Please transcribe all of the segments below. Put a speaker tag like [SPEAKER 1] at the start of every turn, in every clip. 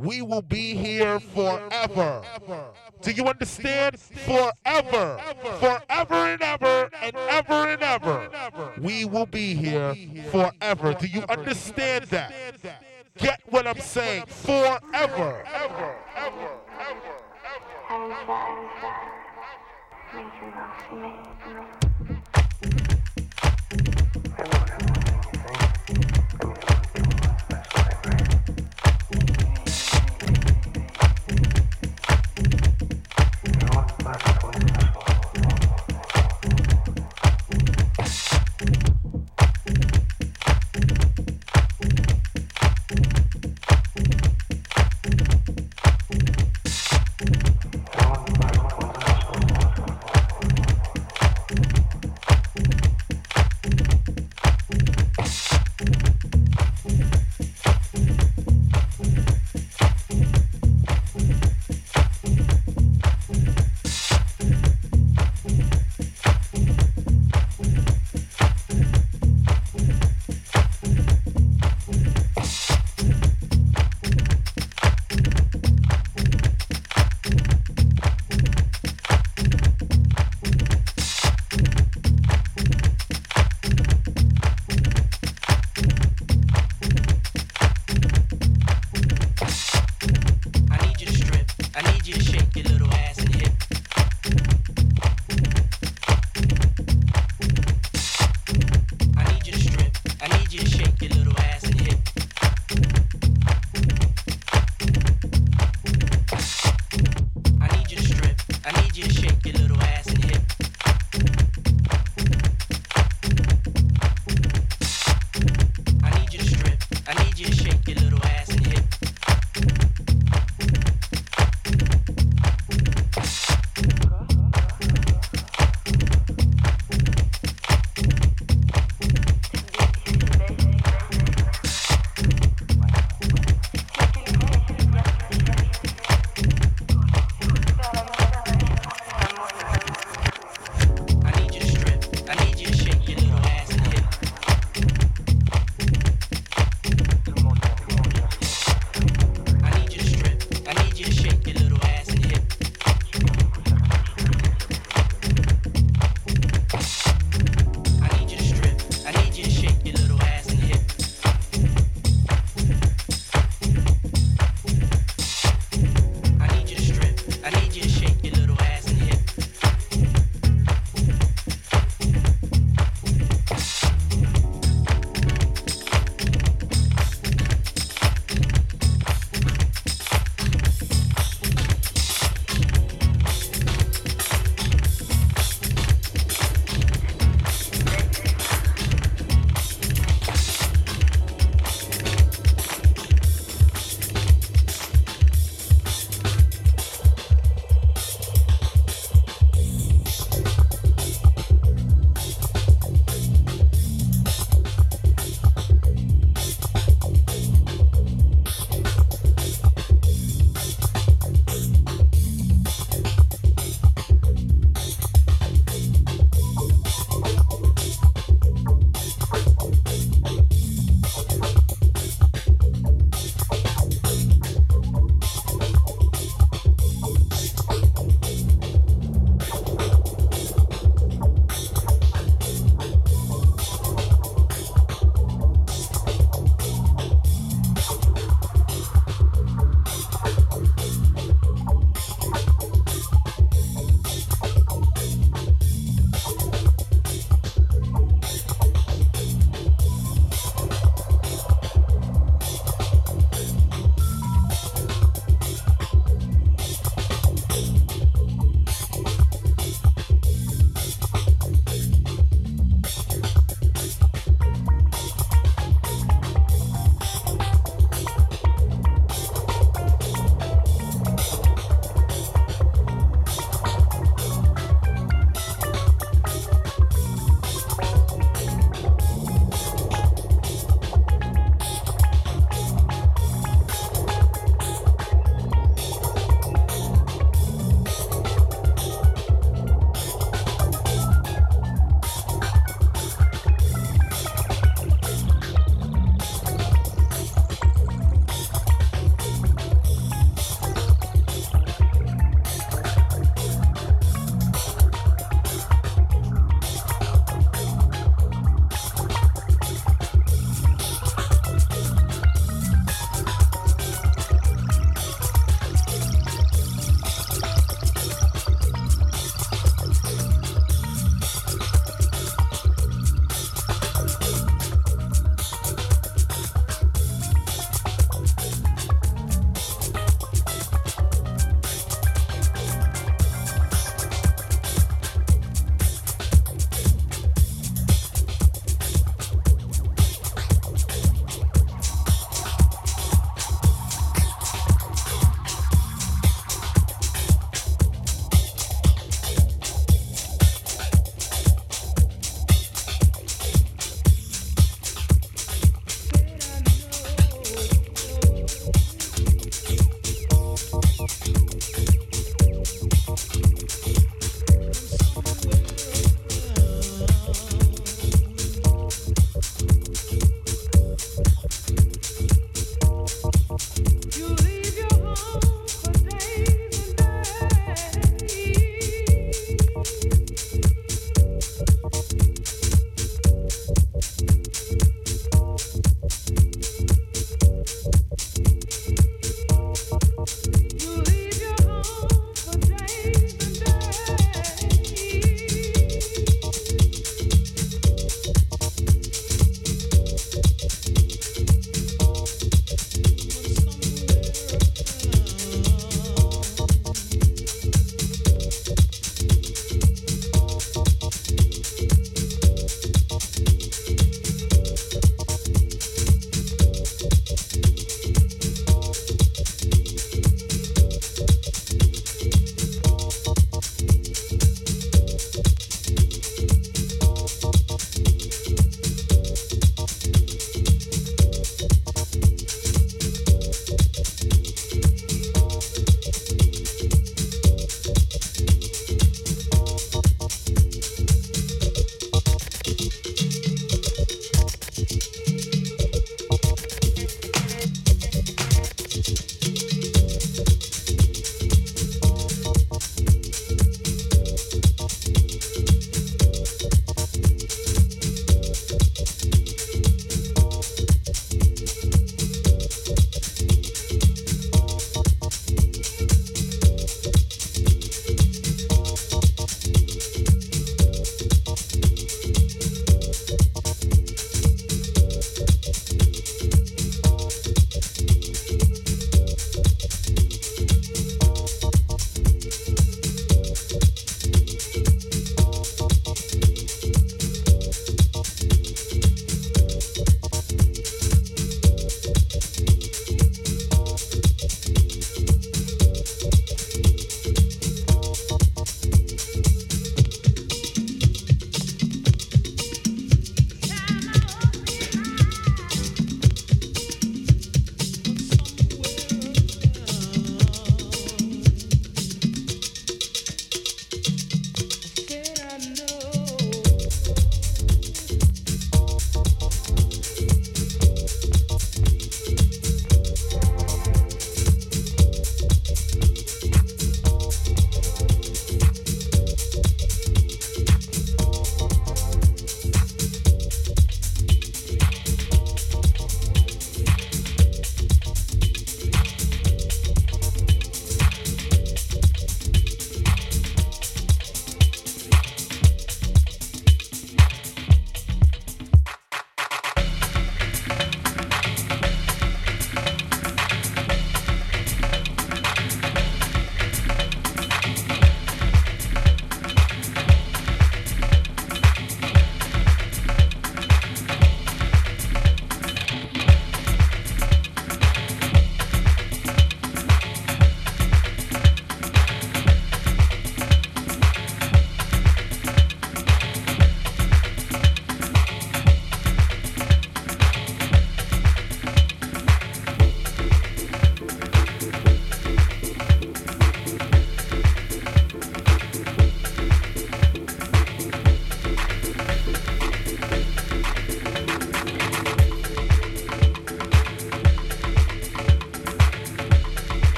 [SPEAKER 1] we will be here forever. Do you understand? Forever. Forever and ever and ever and ever. We will be here forever. Do you understand that? Get what I'm saying? Forever. Ever, ever, ever, ever.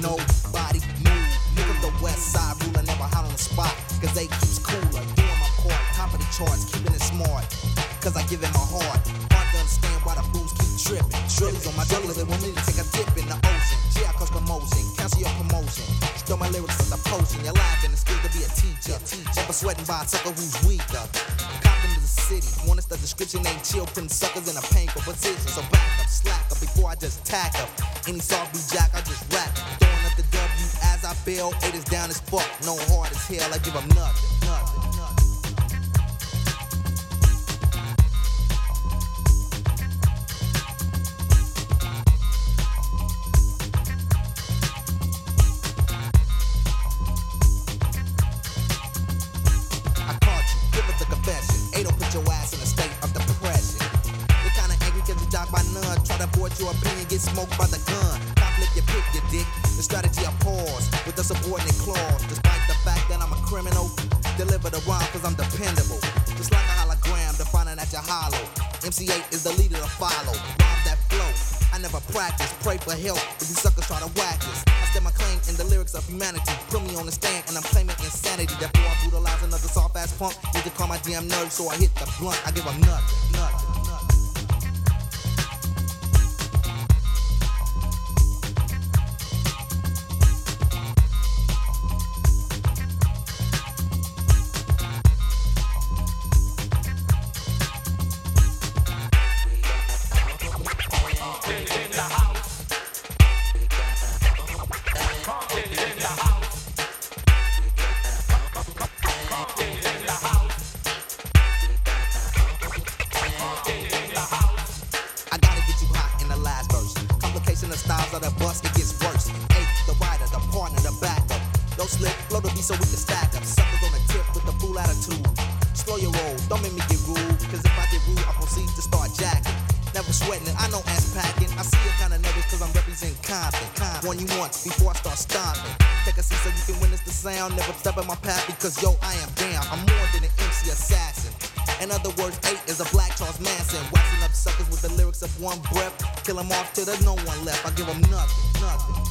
[SPEAKER 2] Nobody move. Look at the west side ruler, never hot on the spot. Cause they keeps cooler. Doing my part, top of the charts, keeping it smart. Cause I give it my heart. Hard to understand why the fools keep tripping. Trillies on my jugglers, they want me to take a dip in the ocean. Yeah, I cause promotion, cancel your promotion. Throw my lyrics in the potion. You're laughing, it's good to be a teacher. teacher. But sweating by a sucker who's weaker. Compton is the city. One is the description ain't chill, putting suckers in a painful position. So back up, slack up before I just tack up. Any soft be jack, I just rap build. It is down as fuck, no hard as hell. I give nothing, nothing. so we can stack up. Suckers on the tip with the fool attitude. Slow your roll, don't make me get rude. Cause if I get rude, I proceed to start jacking. Never sweating, I know ass packing. I see you kinda nervous cause I'm representing Compton. One you want before I start stomping. Take a seat so you can witness the sound. Never step in my path because yo, I am down. I'm more than an MC assassin. In other words, Eiht is a black Charles Manson. Waxing up suckers with the lyrics of one breath. Kill them off till there's no one left. I give them nothing, nothing.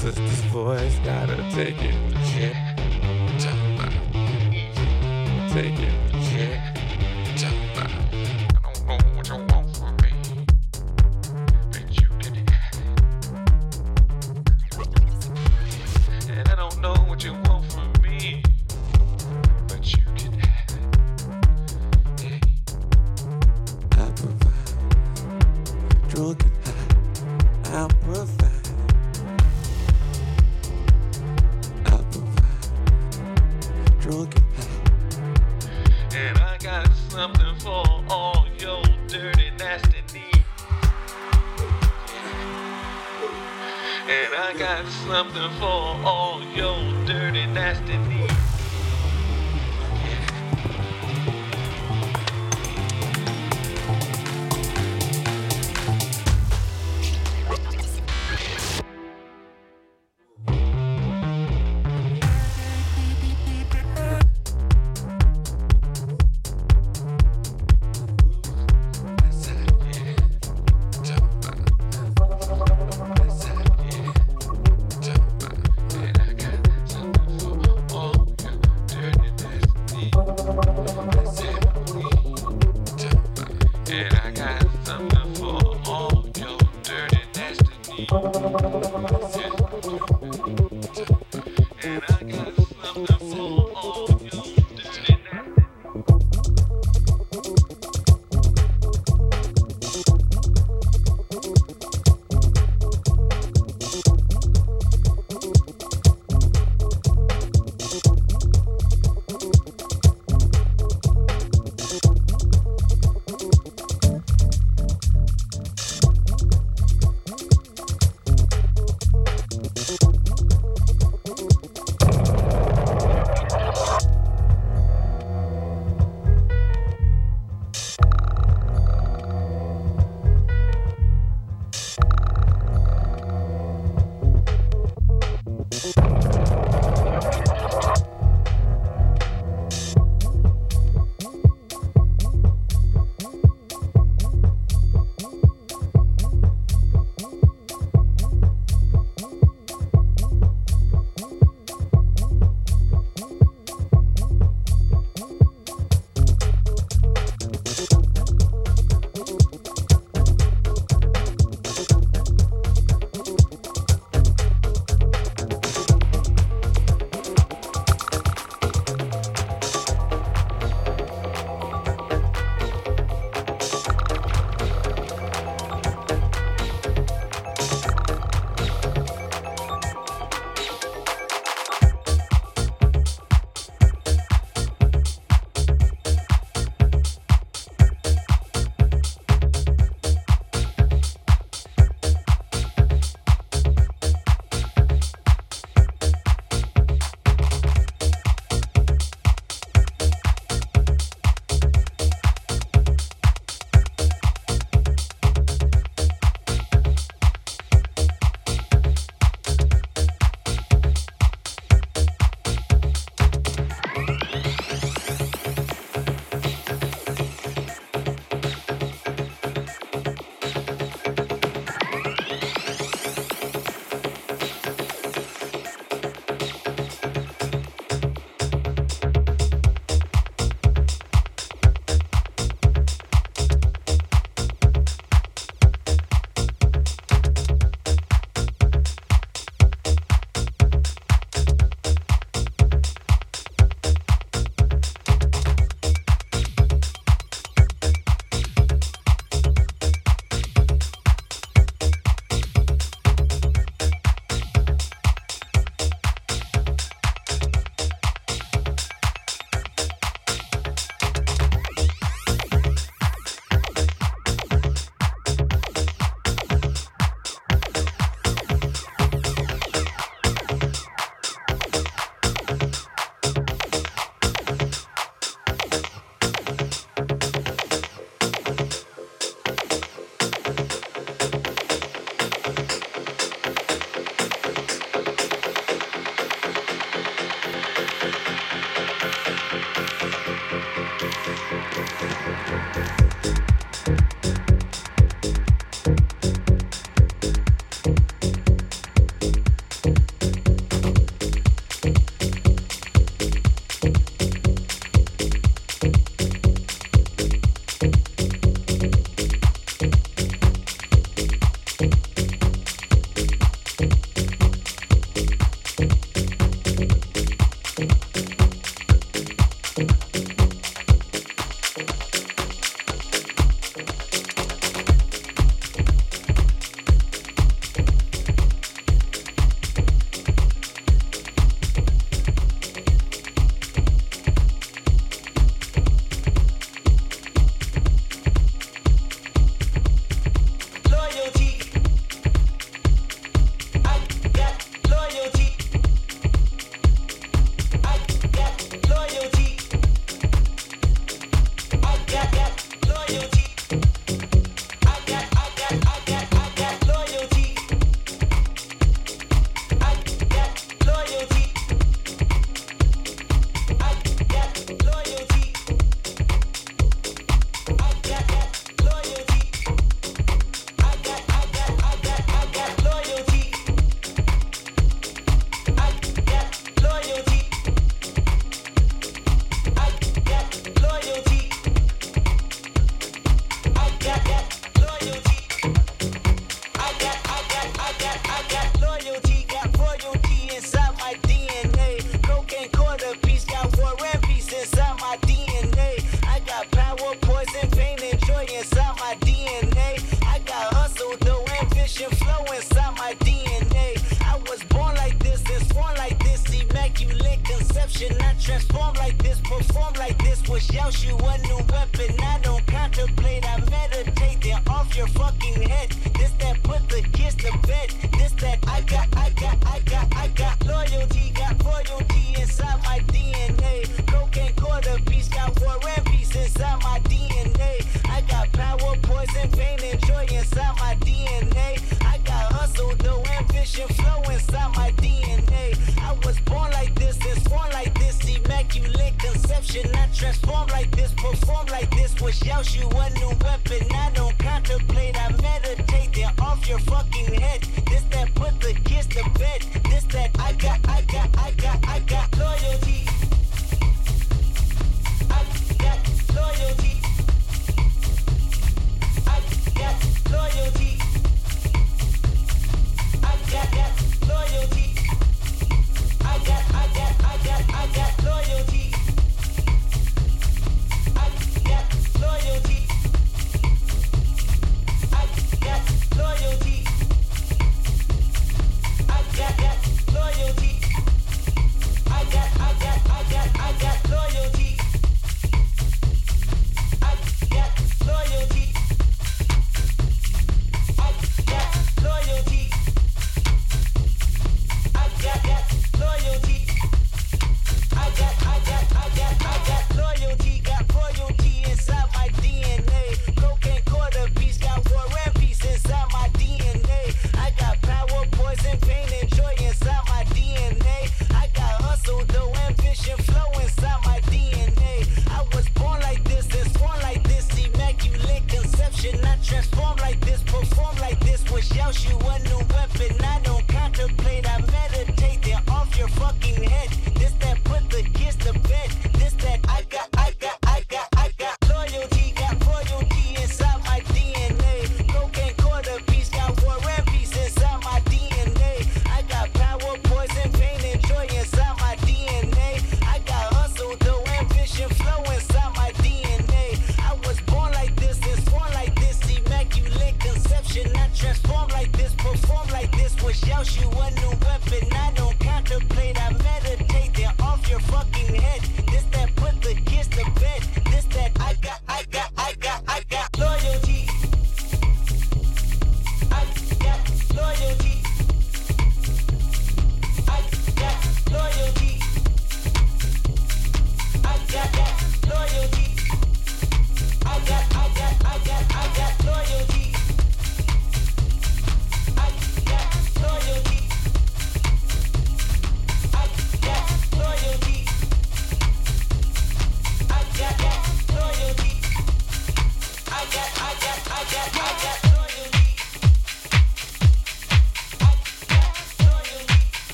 [SPEAKER 3] Sister's voice gotta take it, yeah. Take it,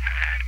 [SPEAKER 4] time.